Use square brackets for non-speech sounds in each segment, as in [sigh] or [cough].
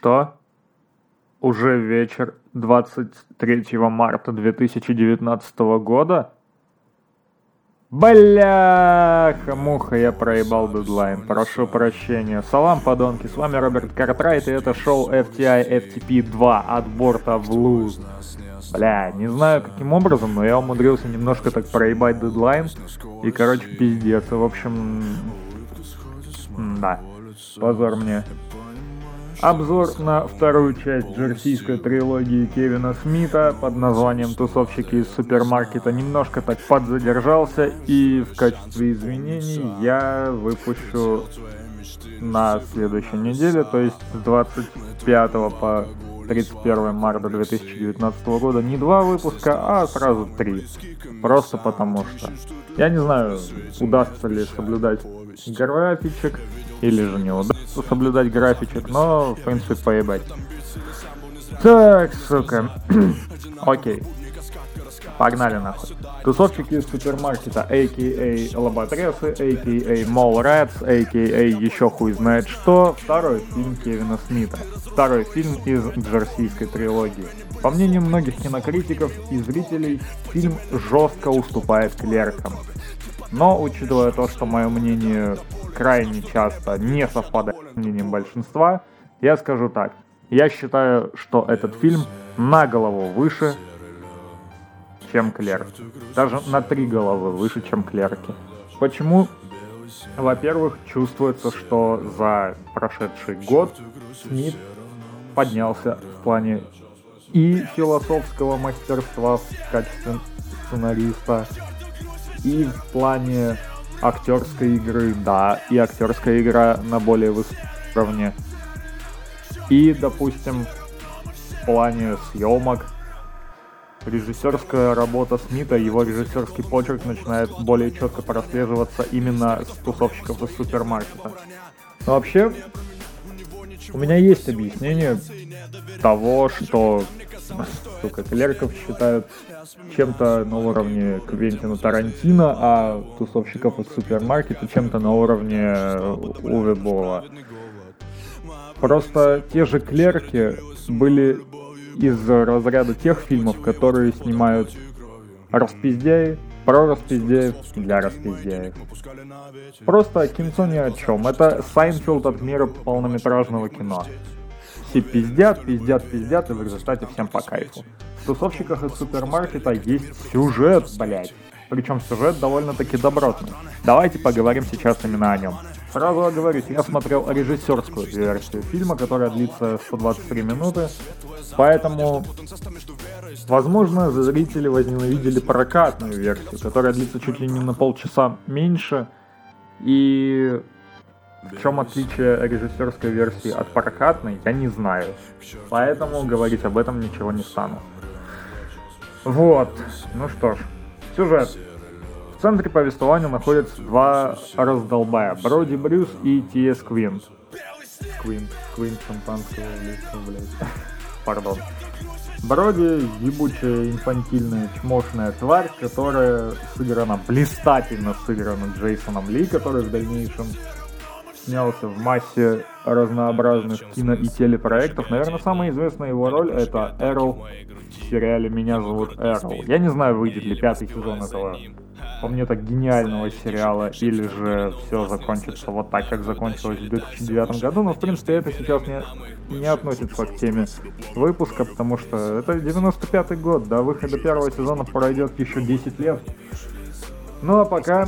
Что? Уже вечер 23 марта 2019 года? Бляха, муха, я проебал дедлайн. Прошу прощения. Салам, подонки, с вами Роберт Картрайт, и это шоу FTI FTP 2 от борта в луз. Бля, не знаю каким образом, но я умудрился немножко так проебать дедлайн. И, короче, пиздец. В общем, да, позор мне. Обзор на вторую часть джерсийской трилогии Кевина Смита под названием «Тусовщики из супермаркета» немножко так подзадержался, и в качестве извинений я выпущу на следующей неделе, то есть с 25 по 31 марта 2019 года не два выпуска, а сразу три. Просто потому что. Я не знаю, удастся ли соблюдать графичек, или же не удастся соблюдать графичек, но, в принципе, поебать. Так, сука. [clears throat] Окей. Погнали нахуй. Тусовщики из супермаркета, а.к.а. Лоботресы, а.к.а. Мол Рэдс, а.к.а. еще хуй знает что. Второй фильм Кевина Смита. Второй фильм из джерсийской трилогии. По мнению многих кинокритиков и зрителей, фильм жестко уступает клеркам. Но, учитывая то, что мое мнение крайне часто не совпадает с мнением большинства, я скажу так. Я считаю, что этот фильм на голову выше, чем Клерк. Даже на три головы выше, чем Клерки. Почему? Во-первых, чувствуется, что за прошедший год Смит поднялся в плане и философского мастерства в качестве сценариста, и в плане актерской игры, да, и актерская игра на более высоком уровне. И, допустим, в плане съемок, режиссерская работа Смита, его режиссерский почерк начинает более четко прослеживаться именно с тусовщиков из супермаркета. Но вообще, у меня есть объяснение того, что сука, клерков считают чем-то на уровне Квентина Тарантино, а тусовщиков из супермаркета чем-то на уровне Уве Бола. Просто те же клерки были из разряда тех фильмов, которые снимают распиздяи, про распиздяев для распиздяев. Просто кинцо ни о чем. Это Сайнфелд от мира полнометражного кино. Все пиздят, пиздят, пиздят, и в результате всем по кайфу. В тусовщиках из супермаркета есть сюжет, блять. Причем сюжет довольно-таки добротный. Давайте поговорим сейчас именно о нем. Сразу оговорюсь, я смотрел режиссерскую версию фильма, которая длится 123 минуты, поэтому, возможно, зрители возненавидели прокатную версию, которая длится чуть ли не на полчаса меньше, и в чем отличие режиссерской версии от прокатной, я не знаю. Поэтому говорить об этом ничего не стану. Вот, ну что ж, сюжет. В центре повествования находятся два раздолбая. Броди Брюс и Тиес Квин. Квин, Квин шампанского лица, блядь. [laughs] Пардон. Броди ебучая инфантильная чмошная тварь, которая сыграна, блистательно сыграна Джейсоном Ли, который в дальнейшем снялся в массе разнообразных кино и телепроектов. Наверное, самая известная его роль это Эрл в сериале «Меня зовут Эрл». Я не знаю, выйдет ли пятый сезон этого, по мне так, гениального сериала, или же все закончится вот так, как закончилось в 2009 году, но, в принципе, это сейчас не, не относится к теме выпуска, потому что это 95-й год, до выхода первого сезона пройдет еще 10 лет. Ну а пока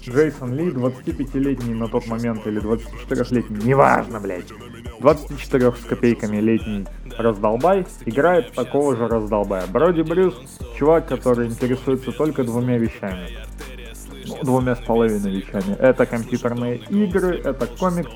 Джейсон Ли, 25-летний на тот момент или 24-летний, неважно, блядь. 24 с копейками летний раздолбай играет такого же раздолбая. Броди Брюс, чувак, который интересуется только двумя вещами. Ну, двумя с половиной вещами. Это компьютерные игры, это комикс,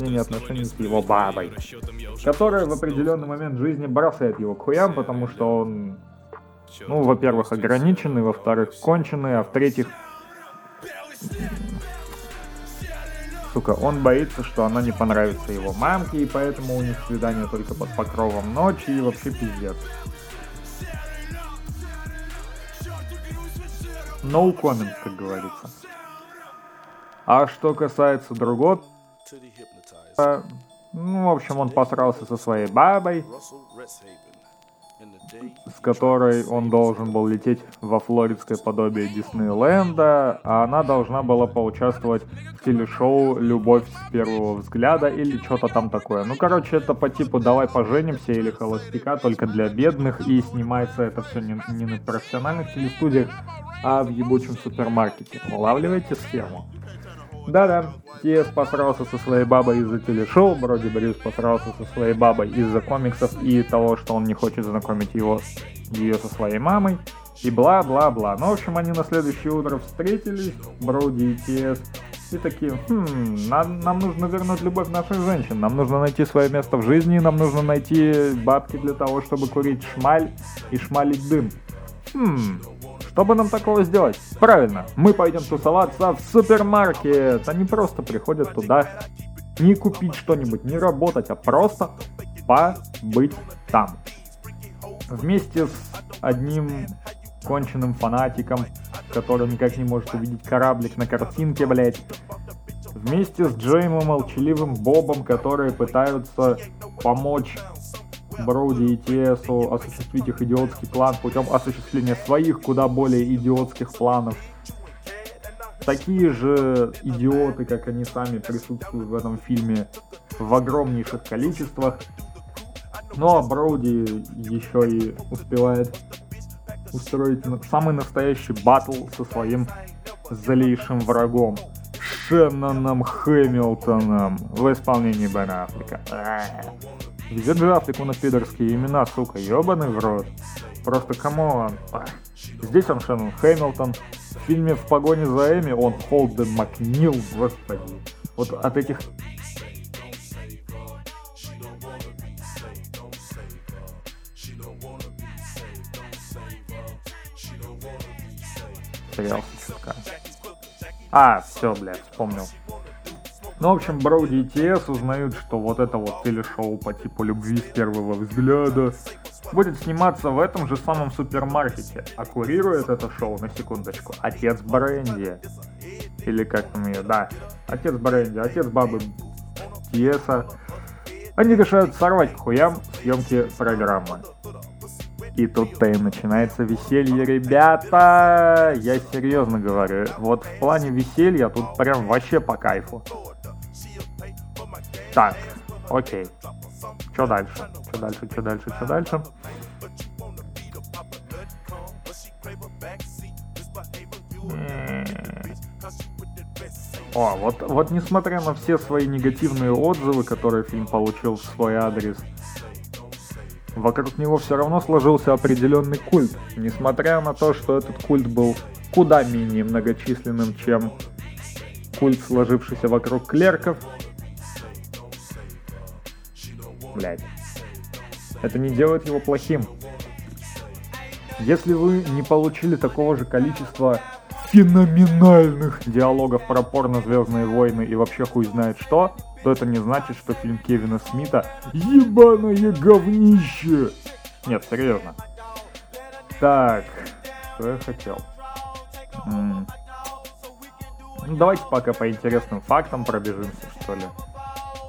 не отношений с его бабой, которая в определенный момент жизни бросает его к хуям, потому что он, ну, во-первых, ограниченный, во-вторых, конченый, а в-третьих, Сука, он боится, что она не понравится его мамке, и поэтому у них свидание только под покровом ночи, и вообще пиздец. No comment, как говорится. А что касается другого, Ну, в общем, он посрался со своей бабой, с которой он должен был лететь во флоридское подобие Диснейленда, а она должна была поучаствовать в телешоу «Любовь с первого взгляда» или что-то там такое. Ну, короче, это по типу «Давай поженимся» или «Холостяка», только для бедных, и снимается это все не, не на профессиональных телестудиях, а в ебучем супермаркете. Улавливаете схему? Да-да, Тиес посрался со своей бабой из-за телешоу, Броди Брюс посрался со своей бабой из-за комиксов и того, что он не хочет знакомить его, ее со своей мамой, и бла-бла-бла. Ну, в общем, они на следующее утро встретились, Броди и Тиес, и такие, хм, нам, нам нужно вернуть любовь наших женщин, нам нужно найти свое место в жизни, нам нужно найти бабки для того, чтобы курить шмаль и шмалить дым. Хм, чтобы нам такого сделать? Правильно, мы пойдем тусоваться в супермаркет. Они просто приходят туда не купить что-нибудь, не работать, а просто побыть там. Вместе с одним конченным фанатиком, который никак не может увидеть кораблик на картинке, блять. Вместе с Джеймом молчаливым Бобом, которые пытаются помочь Броуди и Тесу осуществить их идиотский план путем осуществления своих куда более идиотских планов. Такие же идиоты, как они сами, присутствуют в этом фильме в огромнейших количествах. Но Броуди еще и успевает устроить самый настоящий батл со своим злейшим врагом. Шенноном Хэмилтоном в исполнении Бена Аффлека. Же Аффлеку на пидорские имена, сука, ебаный в рот. Просто come on. Здесь он Шеннон Хэмилтон. В фильме «В погоне за Эми» он Холден Макнил, господи. Вот от этих Потерялся чутка. А, все, блядь, вспомнил. Ну, в общем, Броуди и ТС узнают, что вот это вот телешоу по типу любви с первого взгляда будет сниматься в этом же самом супермаркете. А курирует это шоу, на секундочку, отец Бренди. Или как там ее, да. Отец Бренди, отец бабы Тиеса. Они решают сорвать к хуям съемки программы. И тут-то и начинается веселье, ребята! Я серьезно говорю, вот в плане веселья тут прям вообще по кайфу. Так, окей. Что дальше? Что дальше, что дальше, что дальше? О, вот, вот несмотря на все свои негативные отзывы, которые фильм получил в свой адрес, вокруг него все равно сложился определенный культ. Несмотря на то, что этот культ был куда менее многочисленным, чем культ, сложившийся вокруг клерков, блядь. Это не делает его плохим. Если вы не получили такого же количества феноменальных диалогов про порно Звездные войны и вообще хуй знает что, то это не значит, что фильм Кевина Смита ебаное говнище. Нет, серьезно. Так, что я хотел? М ну, давайте пока по интересным фактам пробежимся, что ли.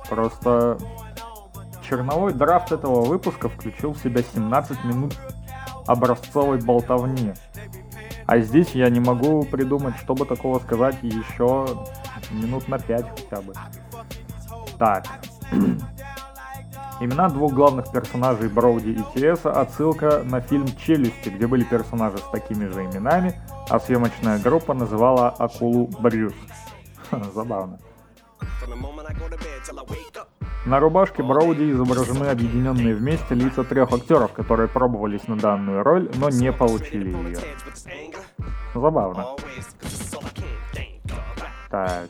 Просто черновой драфт этого выпуска включил в себя 17 минут образцовой болтовни. А здесь я не могу придумать, чтобы такого сказать еще минут на 5 хотя бы. Так. [clears throat] Имена двух главных персонажей Броуди и Тереса отсылка на фильм «Челюсти», где были персонажи с такими же именами, а съемочная группа называла акулу Брюс. Забавно. На рубашке Броуди изображены объединенные вместе лица трех актеров, которые пробовались на данную роль, но не получили ее. Забавно. Так.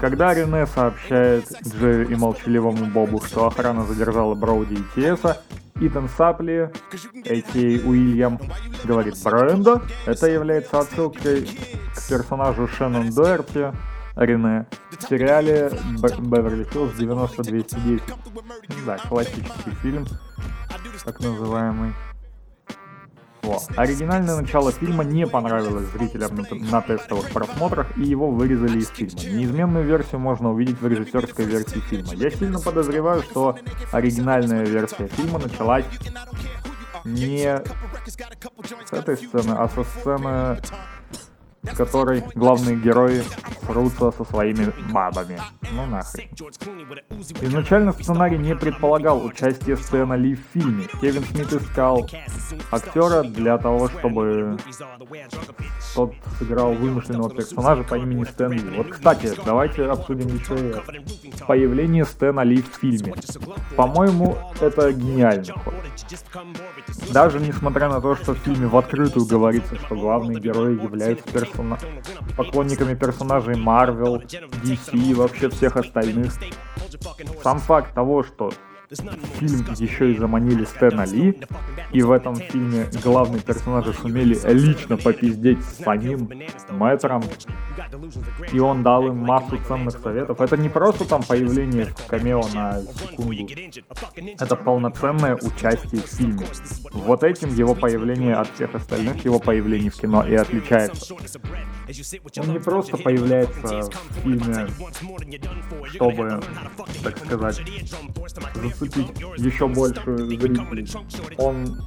Когда Рене сообщает Джерри и молчаливому Бобу, что охрана задержала Броуди и Тиеса, Итан Сапли, а.к.а. Уильям, говорит Бренда. Это является отсылкой к персонажу Шеннон Дуэрти, Рене, в сериале Беверли Хиллз 9210. Да, классический фильм, так называемый. Во. Оригинальное начало фильма не понравилось зрителям на, на тестовых просмотрах, и его вырезали из фильма. Неизменную версию можно увидеть в режиссерской версии фильма. Я сильно подозреваю, что оригинальная версия фильма началась не с этой сцены, а со сцены в которой главные герои срутся со своими бабами. Ну нахрен. Изначально сценарий не предполагал участие Стэна Ли в фильме. Кевин Смит искал актера для того, чтобы тот сыграл вымышленного персонажа по имени Стэн Ли. Вот, кстати, давайте обсудим еще появление Стэна Ли в фильме. По-моему, это гениальный ход. Даже несмотря на то, что в фильме в открытую говорится, что главные герои являются персона... поклонниками персонажей Marvel, DC и вообще всех остальных, сам факт того, что фильм еще и заманили Стэна Ли, и в этом фильме главные персонажи сумели лично попиздеть с самим мэтром, и он дал им массу ценных советов. Это не просто там появление камео на секунду, это полноценное участие в фильме. Вот этим его появление от всех остальных его появлений в кино и отличается. Он не просто появляется в фильме, чтобы, так сказать, зацепить еще большую зрителей. Он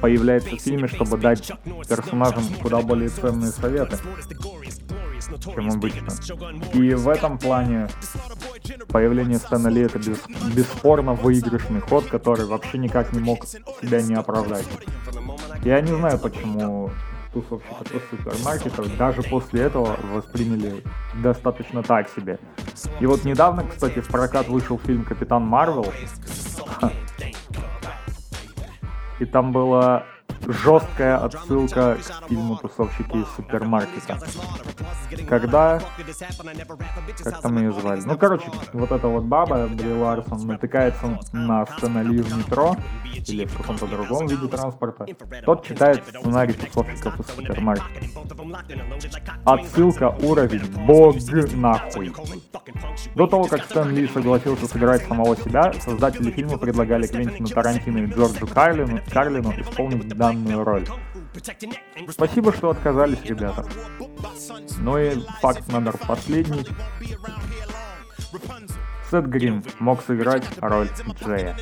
появляется в фильме, чтобы дать персонажам куда более ценные советы, чем обычно. И в этом плане появление Стэна Ли это без, бесспорно выигрышный ход, который вообще никак не мог себя не оправдать. Я не знаю, почему тусовщиков из супермаркетов. даже после этого восприняли достаточно так себе. И вот недавно, кстати, в прокат вышел фильм «Капитан Марвел», и там была жесткая отсылка к фильму «Тусовщики из супермаркета». Когда... Как там ее звали? Ну, короче, вот эта вот баба, Бри Ларсон, натыкается на сценарий в метро или в каком-то другом виде транспорта. Тот читает сценарий тусовщиков из супермаркета. Отсылка уровень бог нахуй. До того, как Стэн Ли согласился сыграть самого себя, создатели фильма предлагали Квентину Тарантино и Джорджу Карлину, Карлину исполнить данную роль. Спасибо, что отказались, ребята. Ну и факт номер последний. Сет Грин мог сыграть роль Джея.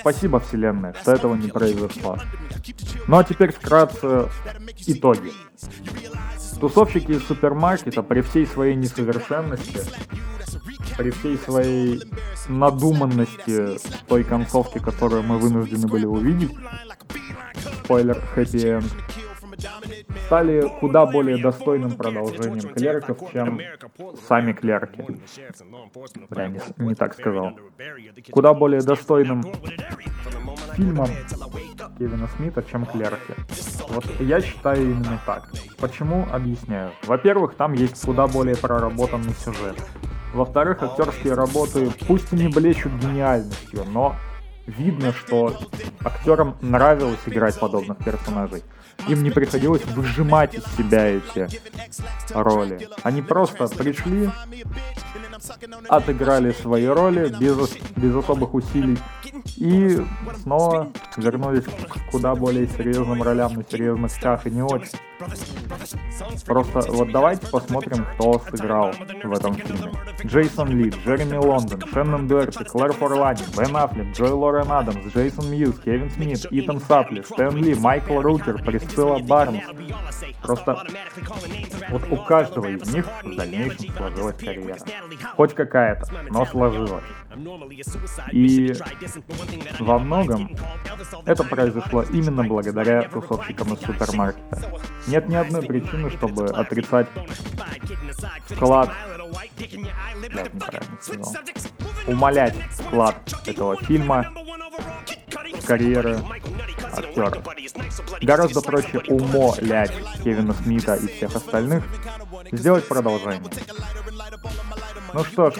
Спасибо, Вселенная, что этого не произошло. Ну а теперь вкратце итоги. Тусовщики из супермаркета при всей своей несовершенности, при всей своей надуманности той концовки, которую мы вынуждены были увидеть, спойлер, хэппи стали куда более достойным продолжением клерков, чем сами клерки. Бля, не, не так сказал. Куда более достойным фильмом Кевина Смита, чем клерки. Вот я считаю именно так. Почему? Объясняю. Во-первых, там есть куда более проработанный сюжет. Во-вторых, актерские работы пусть и не блещут гениальностью, но видно, что актерам нравилось играть подобных персонажей. Им не приходилось выжимать из себя эти роли. Они просто пришли, отыграли свои роли без, без особых усилий и снова вернулись к куда более серьезным ролям на серьезных щах и не очень. Просто вот давайте посмотрим, кто сыграл в этом фильме. Джейсон Ли, Джереми Лондон, Шеннон Дуэрти, Клэр Форлани, Бен Аффлек, Джой Лорен Адамс, Джейсон Мьюз, Кевин Смит, Итан Сапли, Стэн Ли, Майкл Рутер, Присцилла Барнс. Просто вот у каждого из них в дальнейшем сложилась карьера. Хоть какая-то, но сложилась. И во многом это произошло именно благодаря тусовщикам из супермаркета. Нет ни одной причины, чтобы отрицать вклад... Да, неправильно сказал. Умолять вклад этого фильма в карьеры актеров. Гораздо проще умолять Кевина Смита и всех остальных сделать продолжение. Ну что ж,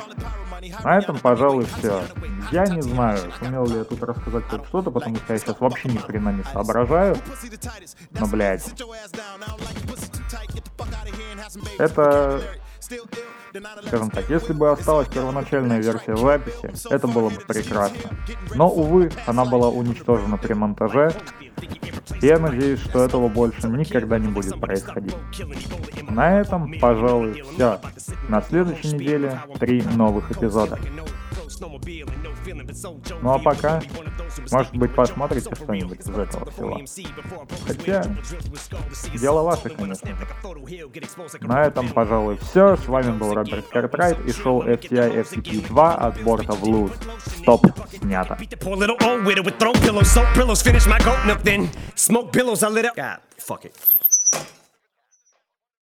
на этом, пожалуй, все. Я не знаю, сумел ли я тут рассказать хоть что-то, потому что я сейчас вообще ни хрена не соображаю. Но, блядь. Это Скажем так, если бы осталась первоначальная версия записи, это было бы прекрасно. Но, увы, она была уничтожена при монтаже. Я надеюсь, что этого больше никогда не будет происходить. На этом, пожалуй, все. На следующей неделе три новых эпизода. Ну а пока, может быть, посмотрите что-нибудь из этого всего. Хотя, дело ваше, конечно. На этом, пожалуй, все. С вами был Роберт Картрайт и шоу FTI FTP 2 от борта в Луз. Стоп, снято. Fuck it.